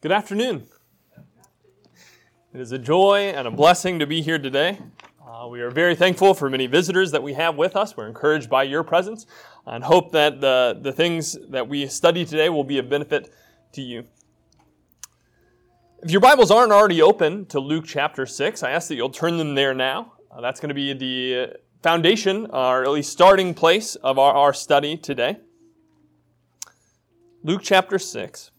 Good afternoon. It is a joy and a blessing to be here today. Uh, we are very thankful for many visitors that we have with us. We're encouraged by your presence and hope that the, the things that we study today will be of benefit to you. If your Bibles aren't already open to Luke chapter 6, I ask that you'll turn them there now. Uh, that's going to be the foundation, or at least starting place of our, our study today. Luke chapter 6.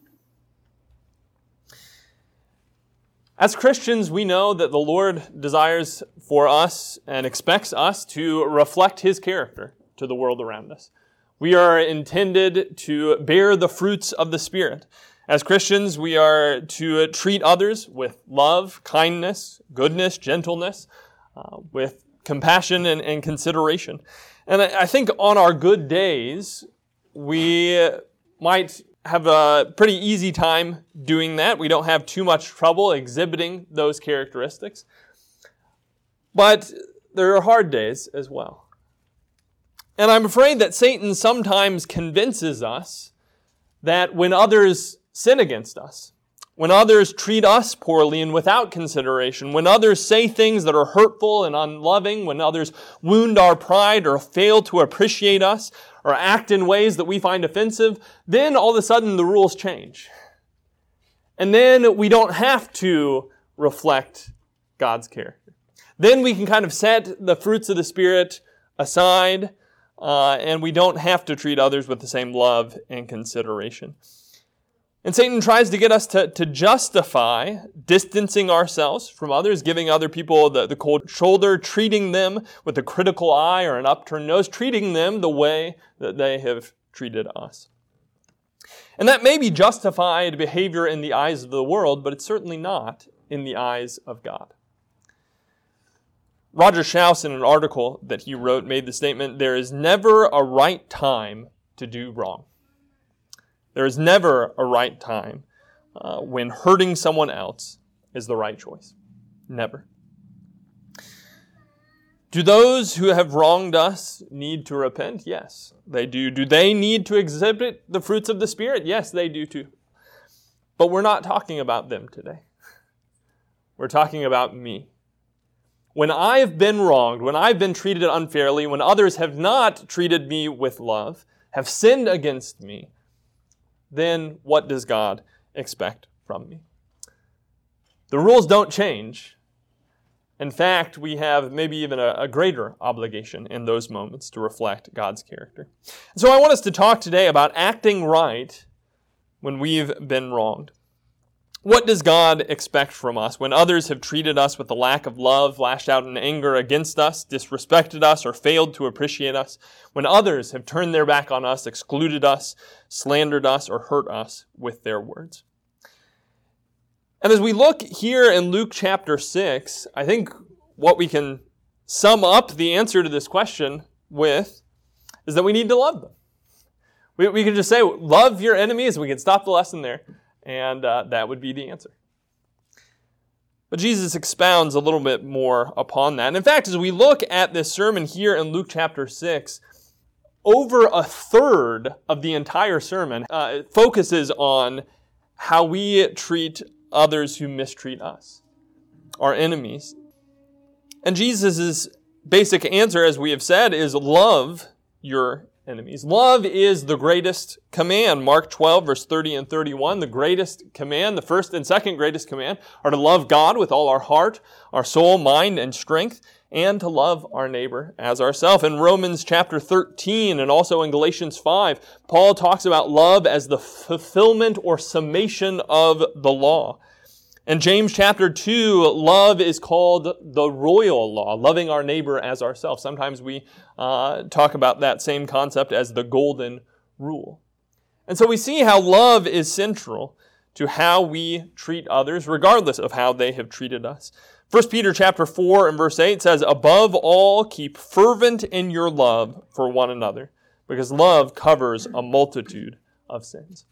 As Christians, we know that the Lord desires for us and expects us to reflect His character to the world around us. We are intended to bear the fruits of the Spirit. As Christians, we are to treat others with love, kindness, goodness, gentleness, uh, with compassion and, and consideration. And I, I think on our good days, we might have a pretty easy time doing that. We don't have too much trouble exhibiting those characteristics. But there are hard days as well. And I'm afraid that Satan sometimes convinces us that when others sin against us, when others treat us poorly and without consideration, when others say things that are hurtful and unloving, when others wound our pride or fail to appreciate us or act in ways that we find offensive, then all of a sudden the rules change. And then we don't have to reflect God's character. Then we can kind of set the fruits of the Spirit aside, uh, and we don't have to treat others with the same love and consideration. And Satan tries to get us to, to justify distancing ourselves from others, giving other people the, the cold shoulder, treating them with a critical eye or an upturned nose, treating them the way that they have treated us. And that may be justified behavior in the eyes of the world, but it's certainly not in the eyes of God. Roger Shouse, in an article that he wrote, made the statement there is never a right time to do wrong. There is never a right time uh, when hurting someone else is the right choice. Never. Do those who have wronged us need to repent? Yes, they do. Do they need to exhibit the fruits of the Spirit? Yes, they do too. But we're not talking about them today. We're talking about me. When I've been wronged, when I've been treated unfairly, when others have not treated me with love, have sinned against me, then what does God expect from me? The rules don't change. In fact, we have maybe even a, a, greater obligation in those moments to reflect God's character. And so I want us to talk today about acting right when we've been wronged. What does God expect from us when others have treated us with a lack of love, lashed out in anger against us, disrespected us, or failed to appreciate us? When others have turned their back on us, excluded us, slandered us, or hurt us with their words? And as we look here in Luke chapter 6, I think what we can sum up the answer to this question with is that we need to love them. We, we can just say, love your enemies. We can stop the lesson there and uh, that would be the answer. But Jesus expounds a little bit more upon that. And in fact, as we look at this sermon here in Luke chapter 6, over a third of the entire sermon uh, focuses on how we treat others who mistreat us, our enemies. And Jesus' basic answer, as we have said, is love your enemies. Love is the greatest command. Mark 12, verse 30 and 31. The greatest command, the first and second greatest command, are to love God with all our heart, our soul, mind, and strength, and to love our neighbor as ourselves. In Romans chapter 13 and also in Galatians 5, Paul talks about love as the fulfillment or summation of the law. In James chapter 2, love is called the royal law, loving our neighbor as ourselves. Sometimes we uh, talk about that same concept as the golden rule. And so we see how love is central to how we treat others, regardless of how they have treated us. 1 Peter chapter 4 and verse 8 says, Above all, keep fervent in your love for one another, because love covers a multitude of sins.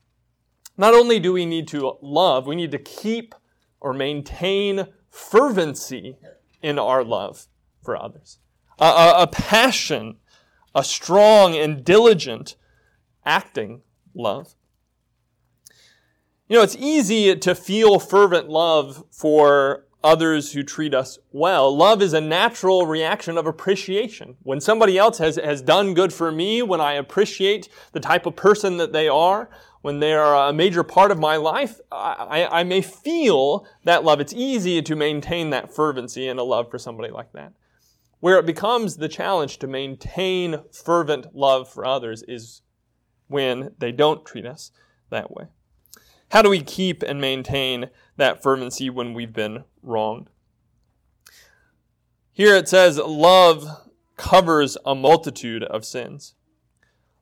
Not only do we need to love, we need to keep or maintain fervency in our love for others. A, a, a, passion, a strong and diligent acting love. You know, it's easy to feel fervent love for others who treat us well. Love is a natural reaction of appreciation. When somebody else has, has done good for me, when I appreciate the type of person that they are, when they are a major part of my life, I, I may feel that love. It's easy to maintain that fervency and a love for somebody like that. Where it becomes the challenge to maintain fervent love for others is when they don't treat us that way. How do we keep and maintain that fervency when we've been wronged? Here it says, love covers a multitude of sins.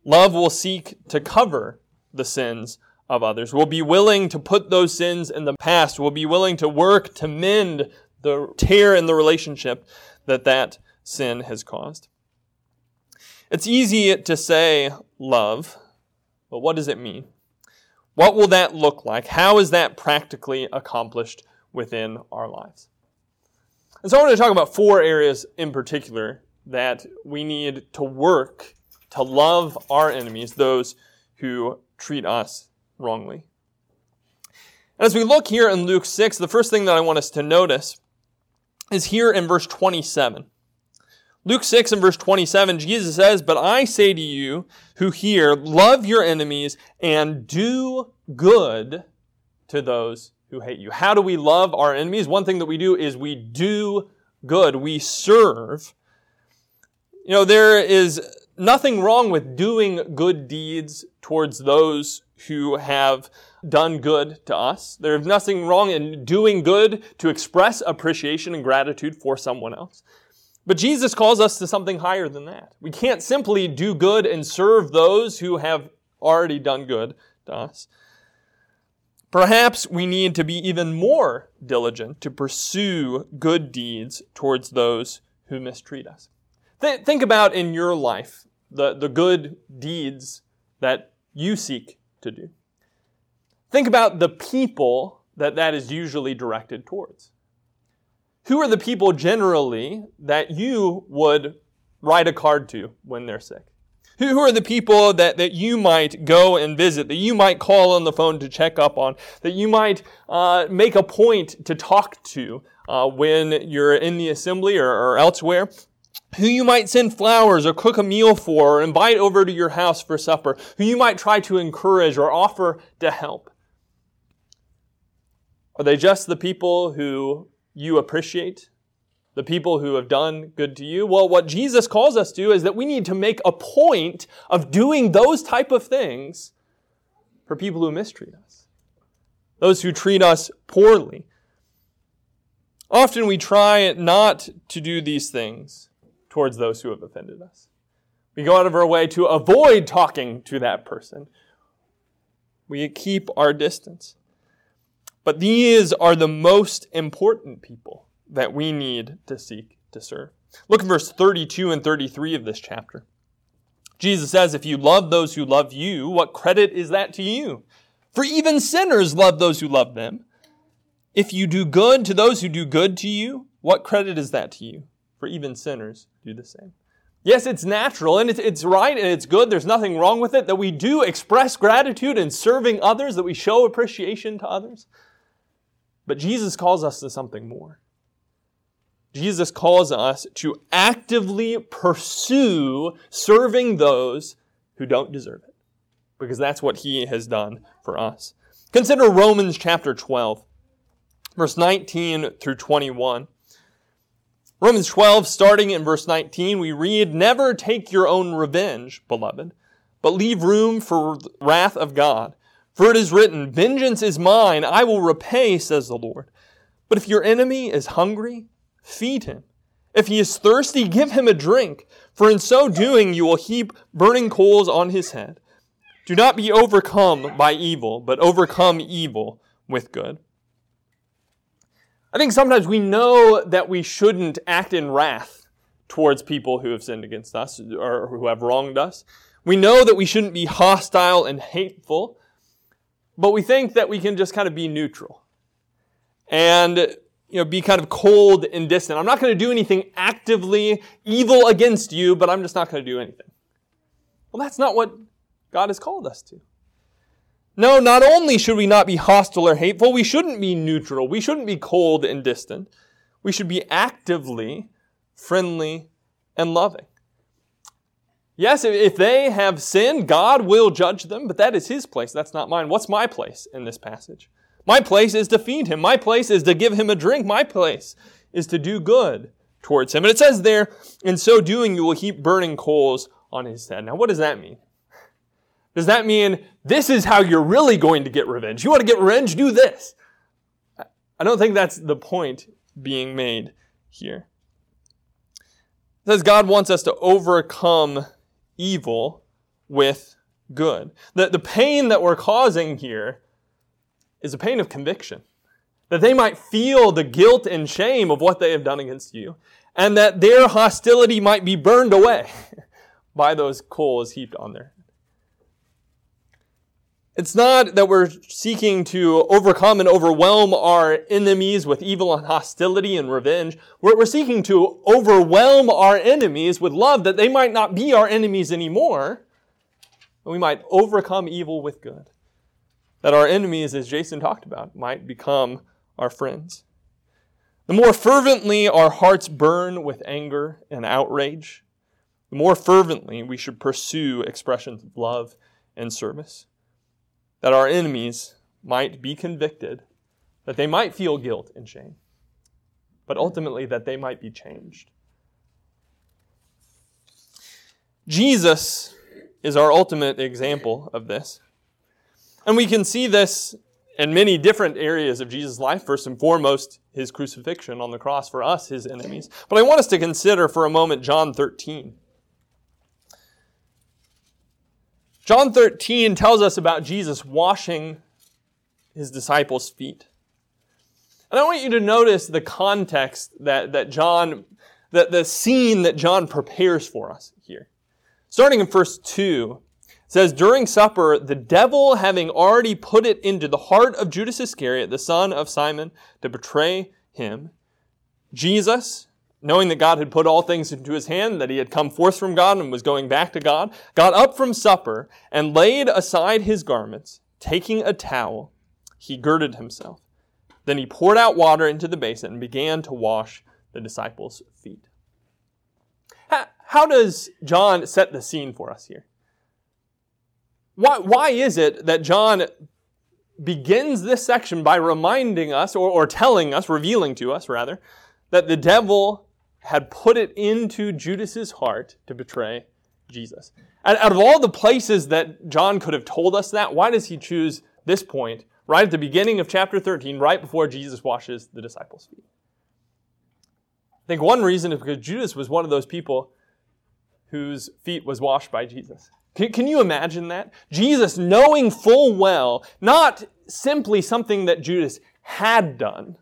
Love will seek to cover the sins of others. We'll be willing to put those sins in the past. We'll be willing to work to mend the tear in the relationship that that sin has caused. It's easy to say love, but what does it mean? What will that look like? How is that practically accomplished within our lives? And so I want to talk about four areas in particular that we need to work to love our enemies, those who treat us wrongly. And as we look here in Luke 6, the first thing that I want us to notice is here in verse 27. Luke 6 and verse 27, Jesus says, But I say to you who hear, love your enemies and do good to those who hate you. How do we love our enemies? One thing that we do is we do good. We serve. You know, there is nothing wrong with doing good deeds towards those who have done good to us. There's nothing wrong in doing good to express appreciation and gratitude for someone else. But Jesus calls us to something higher than that. We can't simply do good and serve those who have already done good to us. Perhaps we need to be even more diligent to pursue good deeds towards those who mistreat us. Th- think about in your life the, the good deeds that you seek to do. Think about the people that that is usually directed towards who are the people generally that you would write a card to when they're sick? Who are the people that, that you might go and visit, that you might call on the phone to check up on, that you might uh, make a point to talk to uh, when you're in the assembly or, or elsewhere? Who you might send flowers or cook a meal for or invite over to your house for supper? Who you might try to encourage or offer to help? Are they just the people who you appreciate the people who have done good to you? Well, what Jesus calls us to is that we need to make a point of doing those type of things for people who mistreat us, those who treat us poorly. Often we try not to do these things towards those who have offended us. We go out of our way to avoid talking to that person. We keep our distance. But these are the most important people that we need to seek to serve. Look at verse 32 and 33 of this chapter. Jesus says, If you love those who love you, what credit is that to you? For even sinners love those who love them. If you do good to those who do good to you, what credit is that to you? For even sinners do the same. Yes, it's natural and it's, it's right and it's good. There's nothing wrong with it that we do express gratitude in serving others, that we show appreciation to others. But Jesus calls us to something more. Jesus calls us to actively pursue serving those who don't deserve it, because that's what he has done for us. Consider Romans chapter 12, verse 19 through 21. Romans 12, starting in verse 19, we read, Never take your own revenge, beloved, but leave room for wrath of God. For it is written, Vengeance is mine, I will repay, says the Lord. But if your enemy is hungry, feed him. If he is thirsty, give him a drink, for in so doing you will heap burning coals on his head. Do not be overcome by evil, but overcome evil with good. I think sometimes we know that we shouldn't act in wrath towards people who have sinned against us or who have wronged us. We know that we shouldn't be hostile and hateful but we think that we can just kind of be neutral and you know be kind of cold and distant. I'm not going to do anything actively evil against you, but I'm just not going to do anything. Well, that's not what God has called us to. No, not only should we not be hostile or hateful, we shouldn't be neutral. We shouldn't be cold and distant. We should be actively friendly and loving. Yes, if they have sinned, God will judge them, but that is His place. That's not mine. What's my place in this passage? My place is to feed him. My place is to give him a drink. My place is to do good towards him. And it says there, in so doing, you will heap burning coals on his head. Now, what does that mean? Does that mean this is how you're really going to get revenge? You want to get revenge? Do this. I don't think that's the point being made here. It says God wants us to overcome evil with good. The, the pain that we're causing here is a pain of conviction. That they might feel the guilt and shame of what they have done against you, and that their hostility might be burned away by those coals heaped on their it's not that we're seeking to overcome and overwhelm our enemies with evil and hostility and revenge. We're, we're, seeking to overwhelm our enemies with love that they might not be our enemies anymore, and we might overcome evil with good that our enemies, as Jason talked about, might become our friends. The more fervently our hearts burn with anger and outrage, the more fervently we should pursue expressions of love and service. That our enemies might be convicted, that they might feel guilt and shame, but ultimately that they might be changed. Jesus is our ultimate example of this. And we can see this in many different areas of Jesus' life. First and foremost, his crucifixion on the cross for us, his enemies. But I want us to consider for a moment John 13. John 13 tells us about Jesus washing his disciples' feet. And I want you to notice the context that, that John, that the scene that John prepares for us here. Starting in verse 2, says, During supper, the devil having already put it into the heart of Judas Iscariot, the son of Simon, to betray him, Jesus, knowing that God had put all things into his hand, that he had come forth from God and was going back to God, got up from supper and laid aside his garments, taking a towel, he girded himself. Then he poured out water into the basin and began to wash the disciples' feet. How does John set the scene for us here? Why, why is it that John begins this section by reminding us, or, or telling us, revealing to us rather, that the devil had put it into Judas's heart to betray Jesus? And out of all the places that John could have told us that, why does he choose this point right at the beginning of chapter 13, right before Jesus washes the disciples' feet? I think one reason is because Judas was one of those people whose feet was washed by Jesus. Can, can you imagine that? Jesus knowing full well, not simply something that Judas had done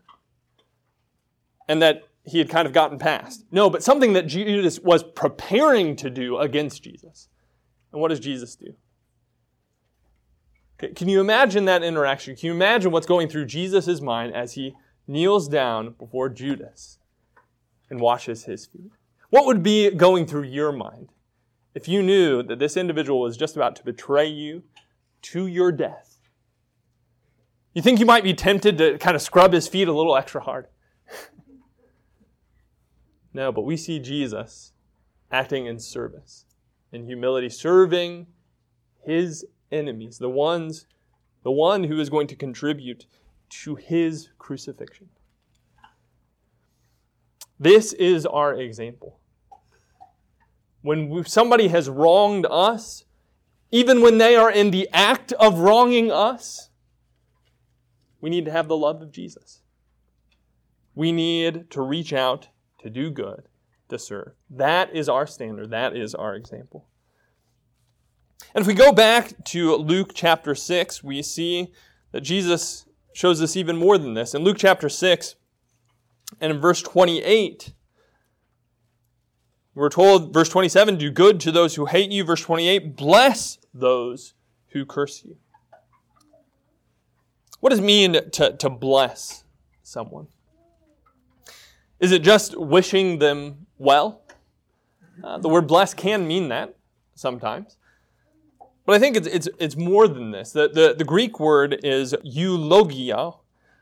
and that he had kind of gotten past. No, but something that Judas was preparing to do against Jesus. And what does Jesus do? Can you imagine that interaction? Can you imagine what's going through Jesus' mind as he kneels down before Judas and washes his feet? What would be going through your mind if you knew that this individual was just about to betray you to your death, you think you might be tempted to kind of scrub his feet a little extra hard. No, but we see Jesus acting in service, in humility, serving his enemies, the ones, the one who is going to contribute to his crucifixion. This is our example when somebody has wronged us, even when they are in the act of wronging us, we need to have the love of Jesus. We need to reach out to do good, to serve. That is our standard. That is our example. And if we go back to Luke chapter 6, we see that Jesus shows us even more than this. In Luke chapter 6 and in verse 28, we're told, verse 27, do good to those who hate you. Verse 28, bless those who curse you. What does it mean to, to bless someone? Is it just wishing them well? Uh, the word bless can mean that sometimes. But I think it's, it's, it's more than this. The, the, the Greek word is eulogia,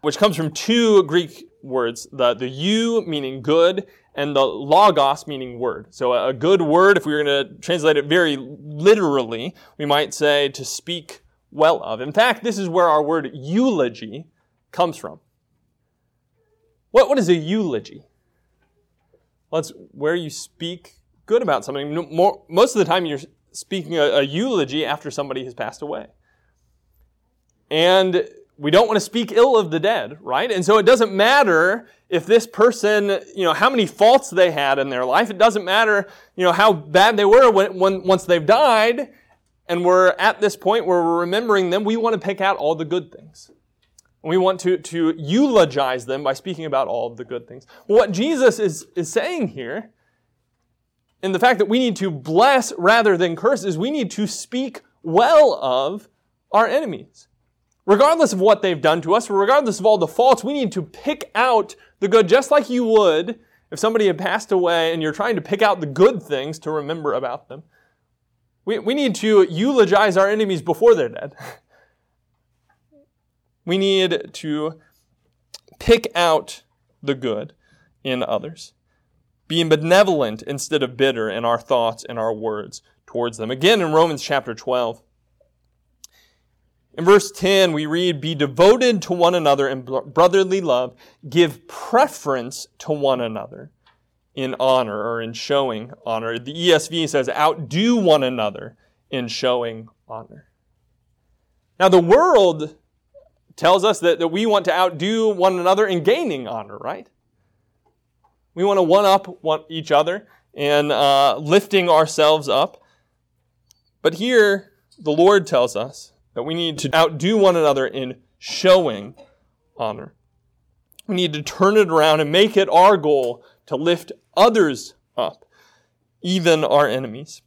which comes from two Greek words the, the eu meaning good and the logos meaning word. So a good word, if we were going to translate it very literally, we might say to speak well of. In fact, this is where our word eulogy comes from. What, what is a eulogy? Well, it's where you speak good about something. More, most of the time, you're speaking a, a eulogy after somebody has passed away. And we don't want to speak ill of the dead, right? And so it doesn't matter if this person, you know, how many faults they had in their life. It doesn't matter, you know, how bad they were when, when, once they've died. And we're at this point where we're remembering them. We want to pick out all the good things. And we want to, to eulogize them by speaking about all of the good things. What Jesus is, is saying here, in the fact that we need to bless rather than curse, is we need to speak well of our enemies regardless of what they've done to us, regardless of all the faults, we need to pick out the good, just like you would if somebody had passed away and you're trying to pick out the good things to remember about them. We, we need to eulogize our enemies before they're dead. we need to pick out the good in others, being benevolent instead of bitter in our thoughts and our words towards them. Again, in Romans chapter 12, in verse 10, we read, Be devoted to one another in brotherly love, give preference to one another in honor or in showing honor. The ESV says, Outdo one another in showing honor. Now, the world tells us that, that we want to outdo one another in gaining honor, right? We want to one up one, each other and uh, lifting ourselves up. But here, the Lord tells us that we need to outdo one another in showing honor. We need to turn it around and make it our goal to lift others up, even our enemies.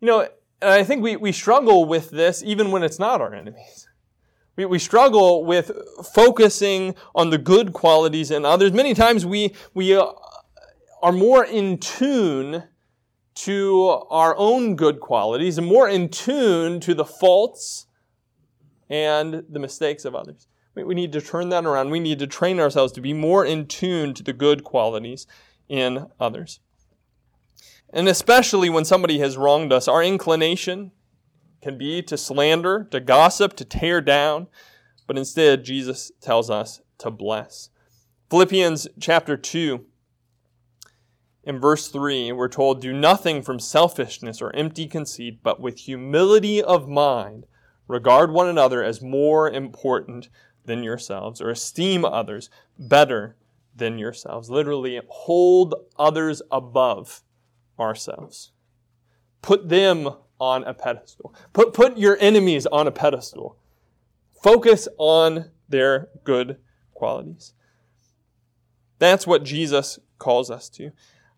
You know, I think we, we struggle with this even when it's not our enemies. We, we struggle with focusing on the good qualities in others. Many times we, we uh, are more in tune to our own good qualities and more in tune to the faults and the mistakes of others. We need to turn that around. We need to train ourselves to be more in tune to the good qualities in others. And especially when somebody has wronged us, our inclination can be to slander, to gossip, to tear down, but instead, Jesus tells us to bless. Philippians chapter 2 in verse 3, we're told, Do nothing from selfishness or empty conceit, but with humility of mind, regard one another as more important than yourselves, or esteem others better than yourselves. Literally, hold others above ourselves. Put them on a pedestal. Put, put your enemies on a pedestal. Focus on their good qualities. That's what Jesus calls us to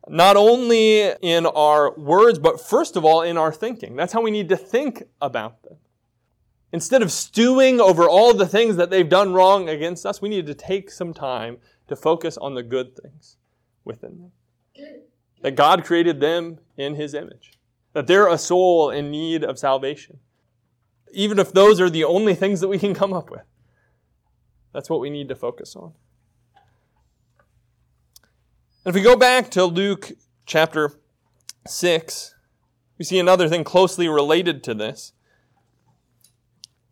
not only in our words, but first of all in our thinking. That's how we need to think about them. Instead of stewing over all the things that they've done wrong against us, we need to take some time to focus on the good things within them. That God created them in His image. That they're a soul in need of salvation. Even if those are the only things that we can come up with. That's what we need to focus on. And if we go back to Luke chapter 6, we see another thing closely related to this.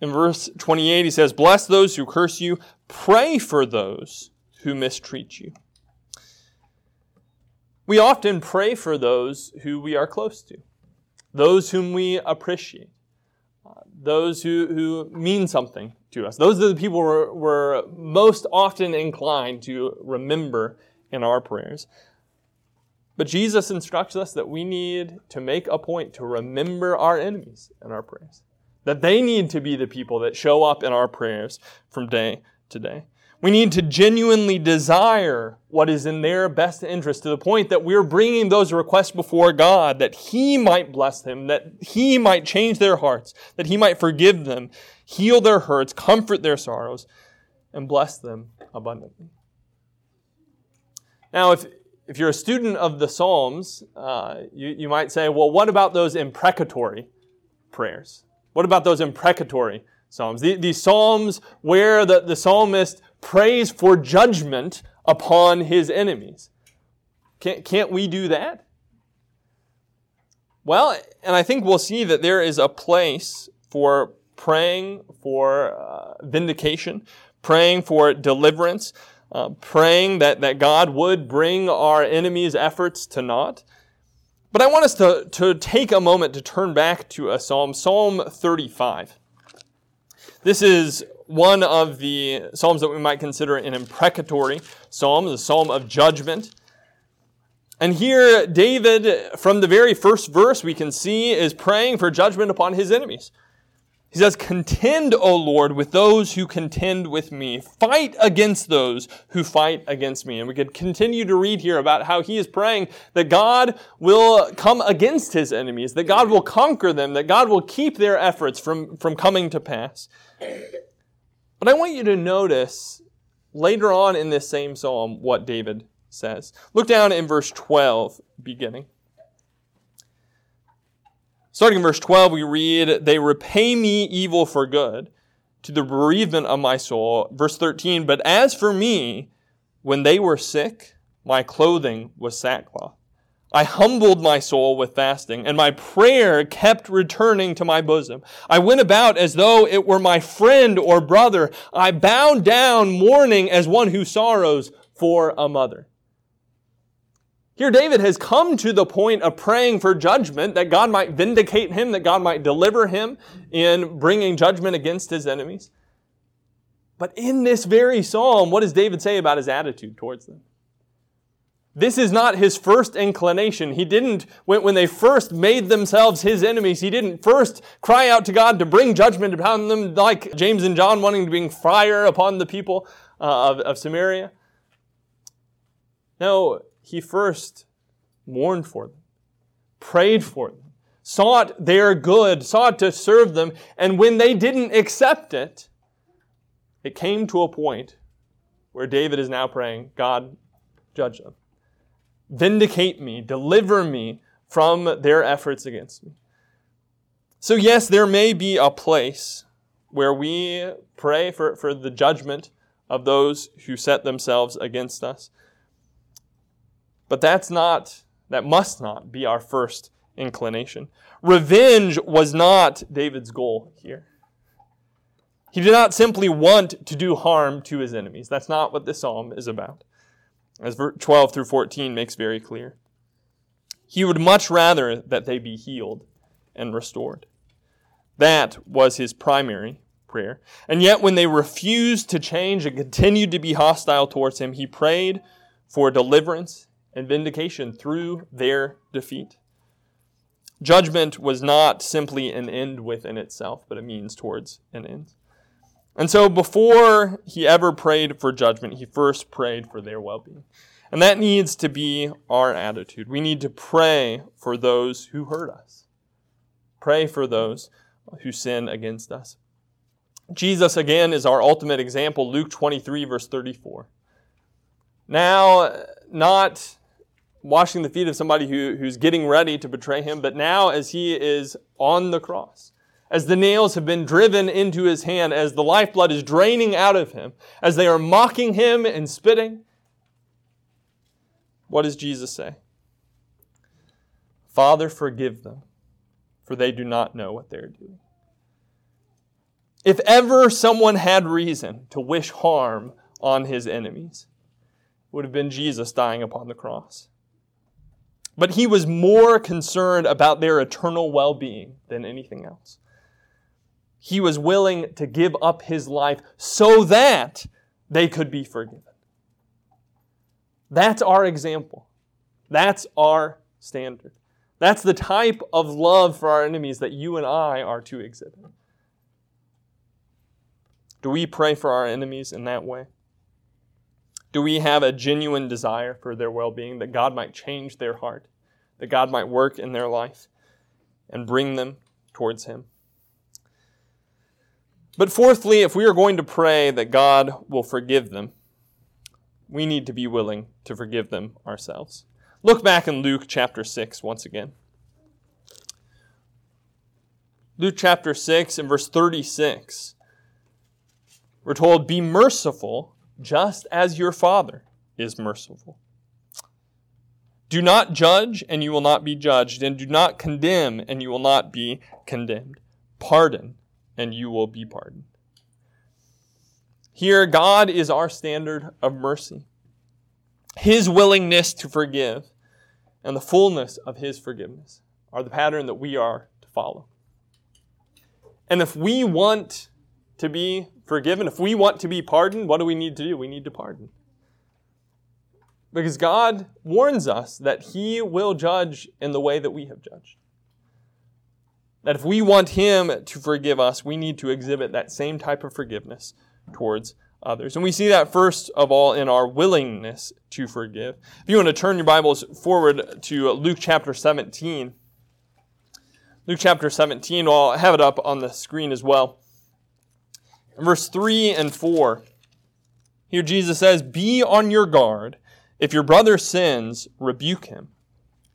In verse 28, he says, Bless those who curse you, pray for those who mistreat you. We often pray for those who we are close to, those whom we appreciate, those who, who mean something to us. Those are the people we're, we're most often inclined to remember in our prayers. But Jesus instructs us that we need to make a point to remember our enemies in our prayers. That they need to be the people that show up in our prayers from day to day. We need to genuinely desire what is in their best interest to the point that we're bringing those requests before God that He might bless them, that He might change their hearts, that He might forgive them, heal their hurts, comfort their sorrows, and bless them abundantly. Now, if, if you're a student of the Psalms, uh, you, you might say, well, what about those imprecatory prayers? What about those imprecatory psalms? These psalms where the, the psalmist prays for judgment upon his enemies. Can't, can't we do that? Well, and I think we'll see that there is a place for praying for uh, vindication, praying for deliverance, uh, praying that, that God would bring our enemies' efforts to naught. But I want us to, to take a moment to turn back to a psalm, Psalm 35. This is one of the psalms that we might consider an imprecatory psalm, the psalm of judgment. And here, David, from the very first verse, we can see is praying for judgment upon his enemies. He says, Contend, O Lord, with those who contend with me. Fight against those who fight against me. And we could continue to read here about how he is praying that God will come against his enemies, that God will conquer them, that God will keep their efforts from, from coming to pass. But I want you to notice later on in this same psalm what David says. Look down in verse 12, beginning. Starting in verse 12, we read, They repay me evil for good, to the bereavement of my soul. Verse 13, But as for me, when they were sick, my clothing was sackcloth. I humbled my soul with fasting, and my prayer kept returning to my bosom. I went about as though it were my friend or brother. I bowed down mourning as one who sorrows for a mother. Here, David has come to the point of praying for judgment, that God might vindicate him, that God might deliver him in bringing judgment against his enemies. But in this very psalm, what does David say about his attitude towards them? This is not his first inclination. He didn't, when, when they first made themselves his enemies, he didn't first cry out to God to bring judgment upon them like James and John wanting to bring fire upon the people uh, of, of Samaria. No, he first mourned for them, prayed for them, sought their good, sought to serve them, and when they didn't accept it, it came to a point where David is now praying, God, judge them. Vindicate me, deliver me from their efforts against me. So, yes, there may be a place where we pray for, for the judgment of those who set themselves against us. But that's not, that must not be our first inclination. Revenge was not David's goal here. He did not simply want to do harm to his enemies. That's not what this psalm is about, as 12 through 14 makes very clear. He would much rather that they be healed and restored. That was his primary prayer. And yet, when they refused to change and continued to be hostile towards him, he prayed for deliverance and vindication through their defeat. Judgment was not simply an end within itself, but a means towards an end. And so before he ever prayed for judgment, he first prayed for their well being. And that needs to be our attitude. We need to pray for those who hurt us, pray for those who sin against us. Jesus, again, is our ultimate example. Luke 23, verse 34. Now, not washing the feet of somebody who, who's getting ready to betray him, but now as he is on the cross, as the nails have been driven into his hand, as the lifeblood is draining out of him, as they are mocking him and spitting, what does Jesus say? Father, forgive them, for they do not know what they're doing. If ever someone had reason to wish harm on his enemies, it would have been Jesus dying upon the cross. But he was more concerned about their eternal well being than anything else. He was willing to give up his life so that they could be forgiven. That's our example. That's our standard. That's the type of love for our enemies that you and I are to exhibit. Do we pray for our enemies in that way? Do we have a genuine desire for their well being, that God might change their heart, that God might work in their life and bring them towards Him? But fourthly, if we are going to pray that God will forgive them, we need to be willing to forgive them ourselves. Look back in Luke chapter 6 once again. Luke chapter 6 and verse 36, we're told, Be merciful just as your Father is merciful. Do not judge, and you will not be judged, and do not condemn, and you will not be condemned. Pardon, and you will be pardoned. Here, God is our standard of mercy. His willingness to forgive and the fullness of His forgiveness are the pattern that we are to follow. And if we want to be forgiven, if we want to be pardoned, what do we need to do? We need to pardon. Because God warns us that He will judge in the way that we have judged. That if we want Him to forgive us, we need to exhibit that same type of forgiveness towards others. And we see that first of all in our willingness to forgive. If you want to turn your Bibles forward to Luke chapter 17, Luke chapter 17, I'll have it up on the screen as well. verse 3 and 4, here Jesus says, Be on your guard. If your brother sins, rebuke him.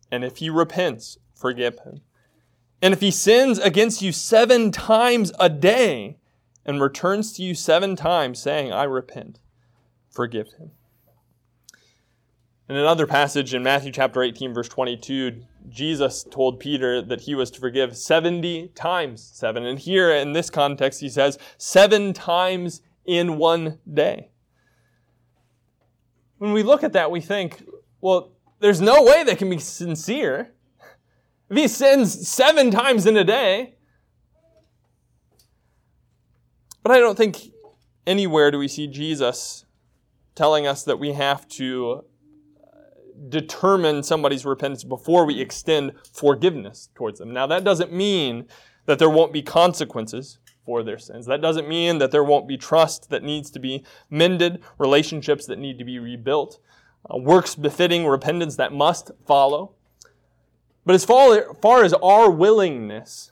And if he repents, forgive him. And if he sins against you seven times a day, and returns to you seven times, saying, I repent, forgive him. In another passage in Matthew chapter 18, verse 22, Jesus told Peter that he was to forgive 70 times seven. And here in this context, he says, seven times in one day. When we look at that, we think, well, there's no way they can be sincere. If he sins seven times in a day, but I don't think anywhere do we see Jesus telling us that we have to uh, determine somebody's repentance before we extend forgiveness towards them. Now, that doesn't mean that there won't be consequences for their sins. That doesn't mean that there won't be trust that needs to be mended, relationships that need to be rebuilt, uh, works befitting repentance that must follow. But as far, far as our willingness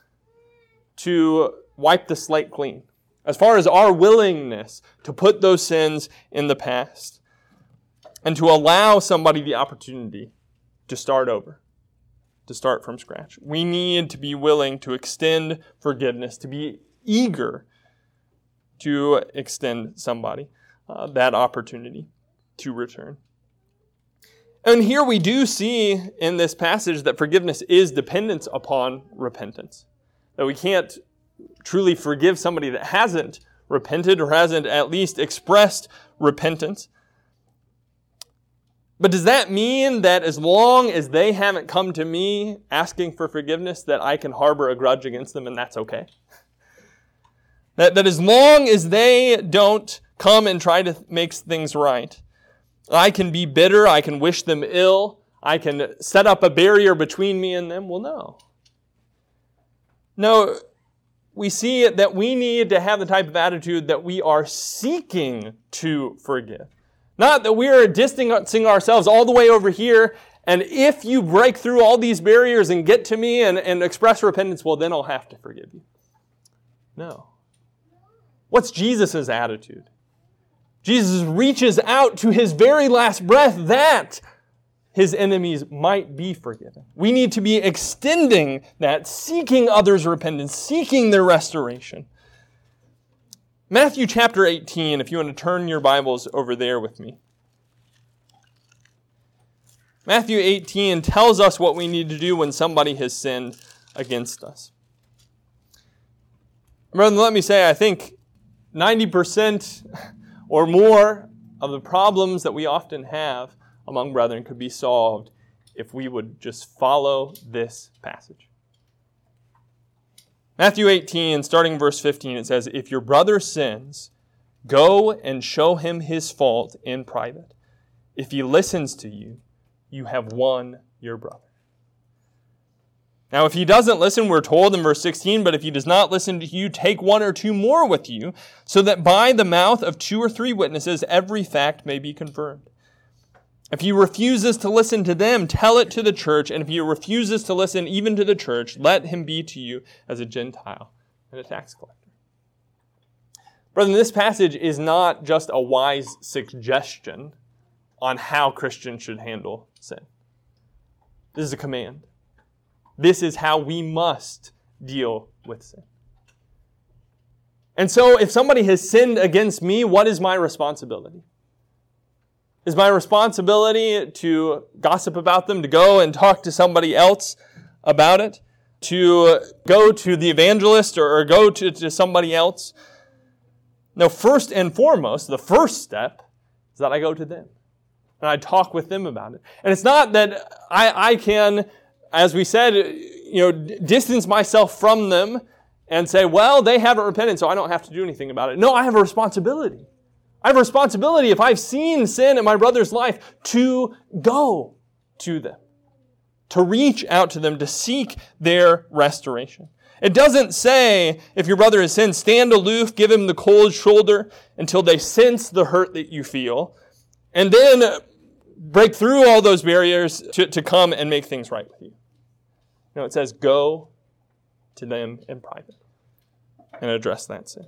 to wipe the slate clean, as far as our willingness to put those sins in the past and to allow somebody the opportunity to start over, to start from scratch. We need to be willing to extend forgiveness, to be eager to extend somebody uh, that opportunity to return. And here we do see in this passage that forgiveness is dependent upon repentance. That we can't truly forgive somebody that hasn't repented or hasn't at least expressed repentance. But does that mean that as long as they haven't come to me asking for forgiveness, that I can harbor a grudge against them and that's okay? That, that as long as they don't come and try to make things right, I can be bitter, I can wish them ill, I can set up a barrier between me and them. Well, no. No, we see that we need to have the type of attitude that we are seeking to forgive. Not that we are distancing ourselves all the way over here, and if you break through all these barriers and get to me and, and express repentance, well, then I'll have to forgive you. No. What's Jesus' attitude? Jesus reaches out to his very last breath that his enemies might be forgiven. We need to be extending that, seeking others' repentance, seeking their restoration. Matthew chapter 18, if you want to turn your Bibles over there with me. Matthew 18 tells us what we need to do when somebody has sinned against us. Brother, let me say, I think 90% or more of the problems that we often have among brethren could be solved if we would just follow this passage. Matthew 18, starting verse 15, it says, If your brother sins, go and show him his fault in private. If he listens to you, you have won your brother. Now, if he doesn't listen, we're told in verse 16, but if he does not listen to you, take one or two more with you, so that by the mouth of two or three witnesses every fact may be confirmed. If he refuses to listen to them, tell it to the church. And if he refuses to listen even to the church, let him be to you as a Gentile and a tax collector. Brethren, this passage is not just a wise suggestion on how Christians should handle sin. This is a command. This is how we must deal with sin. And so, if somebody has sinned against me, what is my responsibility? Is my responsibility to gossip about them, to go and talk to somebody else about it, to go to the evangelist or, or go to, to somebody else? No, first and foremost, the first step is that I go to them and I talk with them about it. And it's not that I, I can, as we said, you know, distance myself from them and say, well, they haven't repented, so I don't have to do anything about it. No, I have a responsibility. I have a responsibility if I've seen sin in my brother's life to go to them, to reach out to them, to seek their restoration. It doesn't say if your brother has sinned, stand aloof, give him the cold shoulder until they sense the hurt that you feel, and then break through all those barriers to, to come and make things right with you. No, it says go to them in private and address that sin.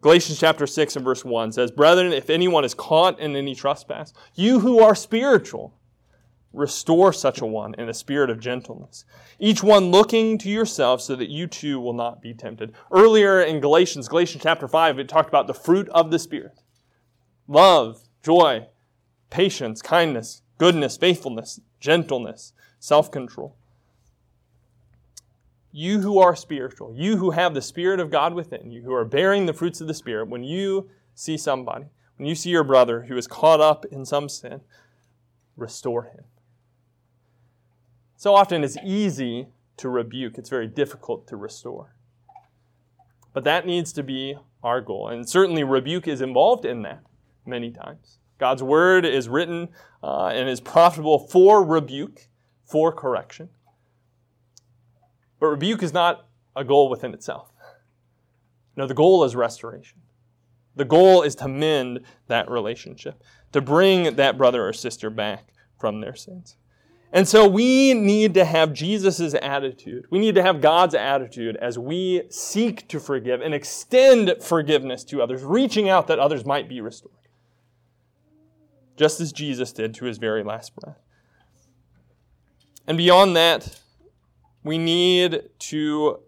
Galatians chapter 6 and verse 1 says, Brethren, if anyone is caught in any trespass, you who are spiritual, restore such a one in a spirit of gentleness. Each one looking to yourself so that you too will not be tempted. Earlier in Galatians, Galatians chapter 5, it talked about the fruit of the Spirit love, joy, patience, kindness, goodness, faithfulness, gentleness, self control. You who are spiritual, you who have the Spirit of God within you, who are bearing the fruits of the Spirit, when you see somebody, when you see your brother who is caught up in some sin, restore him. So often it's easy to rebuke, it's very difficult to restore. But that needs to be our goal. And certainly rebuke is involved in that many times. God's word is written uh, and is profitable for rebuke, for correction. But rebuke is not a goal within itself. No, the goal is restoration. The goal is to mend that relationship, to bring that brother or sister back from their sins. And so we need to have Jesus' attitude. We need to have God's attitude as we seek to forgive and extend forgiveness to others, reaching out that others might be restored. Just as Jesus did to his very last breath. And beyond that, we need to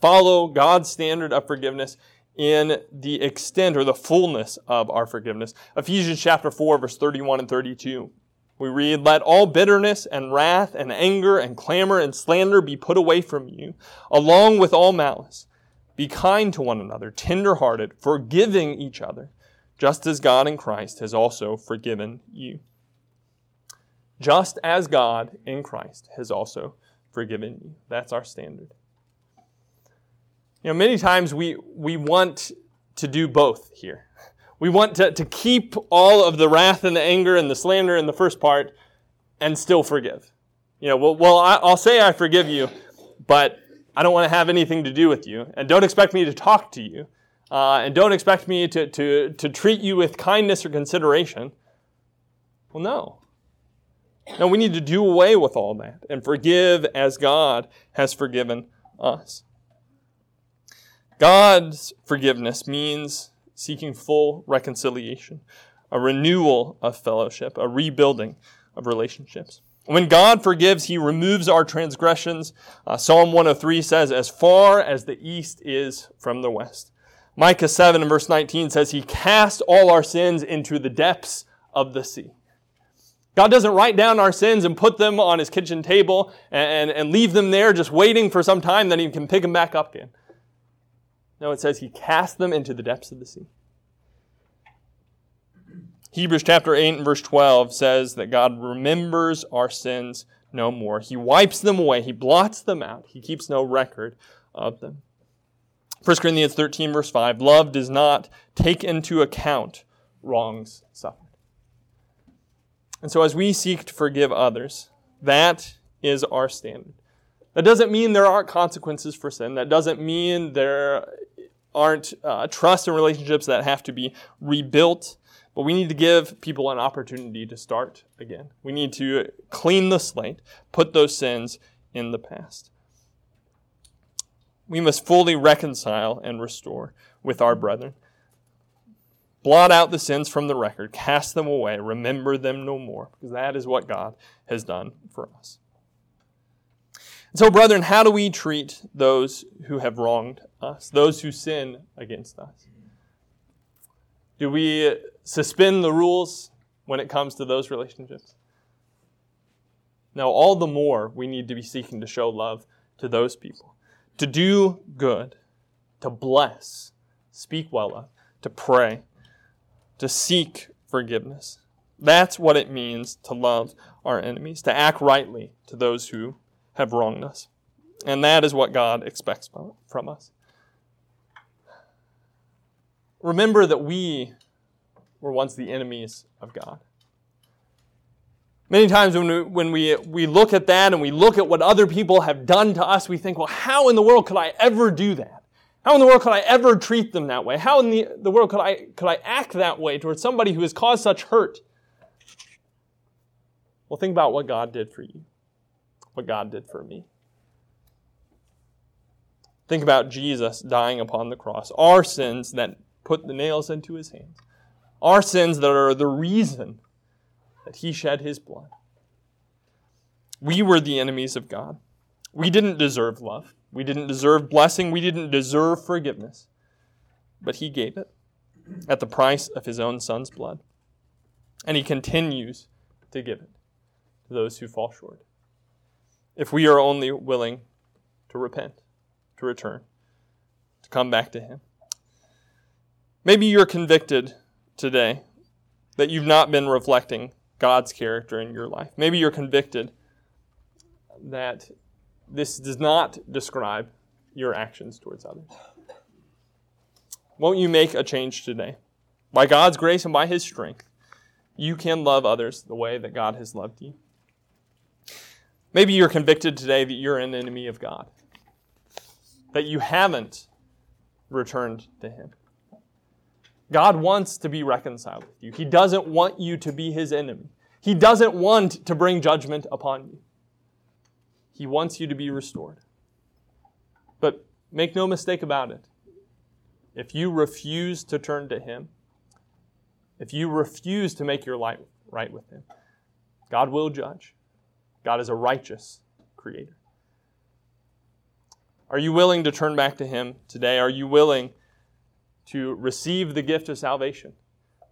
follow God's standard of forgiveness in the extent or the fullness of our forgiveness. Ephesians chapter 4, verse 31 and 32. We read, Let all bitterness and wrath and anger and clamor and slander be put away from you, along with all malice. Be kind to one another, tenderhearted, forgiving each other, just as God in Christ has also forgiven you. Just as God in Christ has also forgiven you. That's our standard. You know, many times we, we want to do both here. We want to, to keep all of the wrath and the anger and the slander in the first part and still forgive. You know, well, well I, I'll say I forgive you, but I don't want to have anything to do with you. And don't expect me to talk to you. Uh, and don't expect me to, to, to treat you with kindness or consideration. Well, no. No, we need to do away with all that and forgive as God has forgiven us. God's forgiveness means seeking full reconciliation, a renewal of fellowship, a rebuilding of relationships. When God forgives, He removes our transgressions. Uh, Psalm 103 says, as far as the east is from the west. Micah 7 and verse 19 says, He cast all our sins into the depths of the sea. God doesn't write down our sins and put them on his kitchen table and, and leave them there just waiting for some time that he can pick them back up again. No, it says he cast them into the depths of the sea. Hebrews chapter 8 and verse 12 says that God remembers our sins no more. He wipes them away. He blots them out. He keeps no record of them. 1 Corinthians 13 verse 5, love does not take into account wrongs suffered. And so as we seek to forgive others, that is our standard. That doesn't mean there aren't consequences for sin. That doesn't mean there aren't uh, trust and relationships that have to be rebuilt. But we need to give people an opportunity to start again. We need to clean the slate, put those sins in the past. We must fully reconcile and restore with our brethren. Blot out the sins from the record, cast them away, remember them no more, because that is what God has done for us. And So, brethren, how do we treat those who have wronged us, those who sin against us? Do we suspend the rules when it comes to those relationships? Now, all the more we need to be seeking to show love to those people, to do good, to bless, speak well of, to pray, to seek forgiveness. That's what it means to love our enemies, to act rightly to those who have wronged us. And that is what God expects from us. Remember that we were once the enemies of God. Many times when we, when we, we look at that and we look at what other people have done to us, we think, well, how in the world could I ever do that? How in the world could I ever treat them that way? How in the, the world could I, could I act that way towards somebody who has caused such hurt? Well, think about what God did for you, what God did for me. Think about Jesus dying upon the cross, our sins that put the nails into his hands, our sins that are the reason that he shed his blood. We were the enemies of God. We didn't deserve love. We didn't deserve blessing. We didn't deserve forgiveness. But he gave it at the price of his own son's blood. And he continues to give it to those who fall short. If we are only willing to repent, to return, to come back to him. Maybe you're convicted today that you've not been reflecting God's character in your life. Maybe you're convicted that this does not describe your actions towards others. Won't you make a change today? By God's grace and by His strength, you can love others the way that God has loved you. Maybe you're convicted today that you're an enemy of God, that you haven't returned to Him. God wants to be reconciled with you. He doesn't want you to be his enemy. He doesn't want to bring judgment upon you. He wants you to be restored. But make no mistake about it. If you refuse to turn to him, if you refuse to make your life right with him, God will judge. God is a righteous creator. Are you willing to turn back to him today? Are you willing to receive the gift of salvation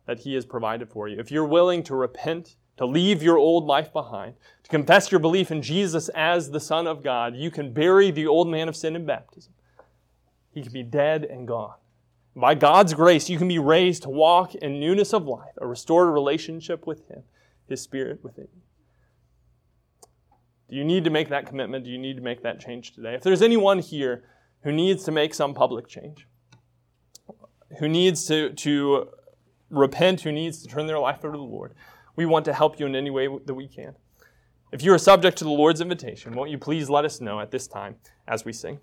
that He has provided for you, if you're willing to repent, to leave your old life behind, to confess your belief in Jesus as the Son of God, you can bury the old man of sin in baptism. He can be dead and gone. By God's grace, you can be raised to walk in newness of life, a restored relationship with Him, His Spirit within you. Do you need to make that commitment? Do you need to make that change today? If there's anyone here who needs to make some public change, who needs to, to repent, who needs to turn their life over to the Lord, we want to help you in any way that we can. If you are subject to the Lord's invitation, won't you please let us know at this time as we sing?